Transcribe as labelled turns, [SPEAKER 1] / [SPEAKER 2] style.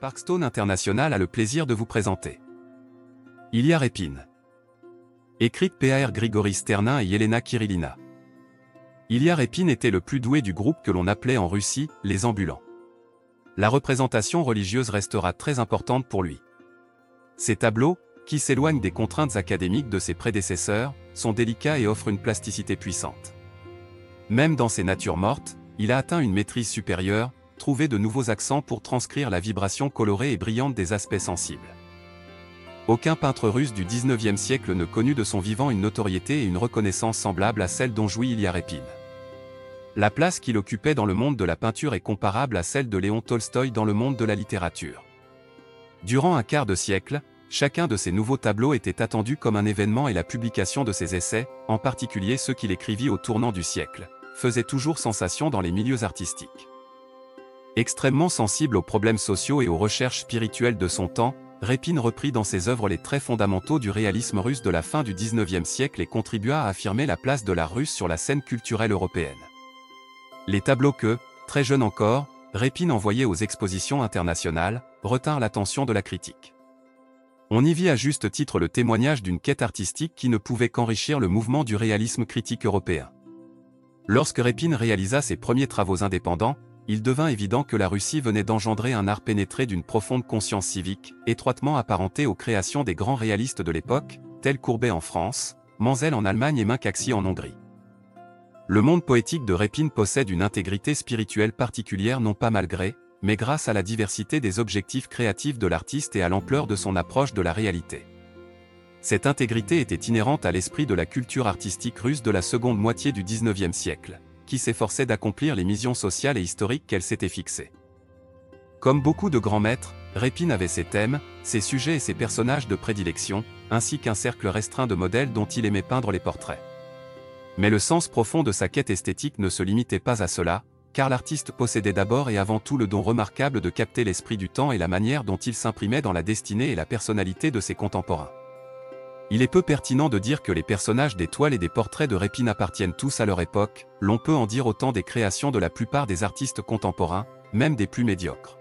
[SPEAKER 1] Parkstone International a le plaisir de vous présenter. Ilya Repin. Écrite par Grigory Sternin et Yelena Kirillina. Ilya Repin était le plus doué du groupe que l'on appelait en Russie les ambulants. La représentation religieuse restera très importante pour lui. Ses tableaux, qui s'éloignent des contraintes académiques de ses prédécesseurs, sont délicats et offrent une plasticité puissante. Même dans ses natures mortes, il a atteint une maîtrise supérieure, trouver de nouveaux accents pour transcrire la vibration colorée et brillante des aspects sensibles. Aucun peintre russe du 19e siècle ne connut de son vivant une notoriété et une reconnaissance semblable à celle dont jouit Ilya Repin. La place qu'il occupait dans le monde de la peinture est comparable à celle de Léon Tolstoï dans le monde de la littérature. Durant un quart de siècle, chacun de ses nouveaux tableaux était attendu comme un événement et la publication de ses essais, en particulier ceux qu'il écrivit au tournant du siècle, faisait toujours sensation dans les milieux artistiques. Extrêmement sensible aux problèmes sociaux et aux recherches spirituelles de son temps, Répine reprit dans ses œuvres les traits fondamentaux du réalisme russe de la fin du XIXe siècle et contribua à affirmer la place de l'art russe sur la scène culturelle européenne. Les tableaux que, très jeune encore, Répine envoyait aux expositions internationales, retinrent l'attention de la critique. On y vit à juste titre le témoignage d'une quête artistique qui ne pouvait qu'enrichir le mouvement du réalisme critique européen. Lorsque Répine réalisa ses premiers travaux indépendants, il devint évident que la Russie venait d'engendrer un art pénétré d'une profonde conscience civique, étroitement apparenté aux créations des grands réalistes de l'époque, tels Courbet en France, Manzel en Allemagne et Mincaxi en Hongrie. Le monde poétique de Répine possède une intégrité spirituelle particulière non pas malgré, mais grâce à la diversité des objectifs créatifs de l'artiste et à l'ampleur de son approche de la réalité. Cette intégrité était inhérente à l'esprit de la culture artistique russe de la seconde moitié du XIXe siècle qui s'efforçait d'accomplir les missions sociales et historiques qu'elle s'était fixées. Comme beaucoup de grands maîtres, Répine avait ses thèmes, ses sujets et ses personnages de prédilection, ainsi qu'un cercle restreint de modèles dont il aimait peindre les portraits. Mais le sens profond de sa quête esthétique ne se limitait pas à cela, car l'artiste possédait d'abord et avant tout le don remarquable de capter l'esprit du temps et la manière dont il s'imprimait dans la destinée et la personnalité de ses contemporains. Il est peu pertinent de dire que les personnages des toiles et des portraits de Répine appartiennent tous à leur époque, l'on peut en dire autant des créations de la plupart des artistes contemporains, même des plus médiocres.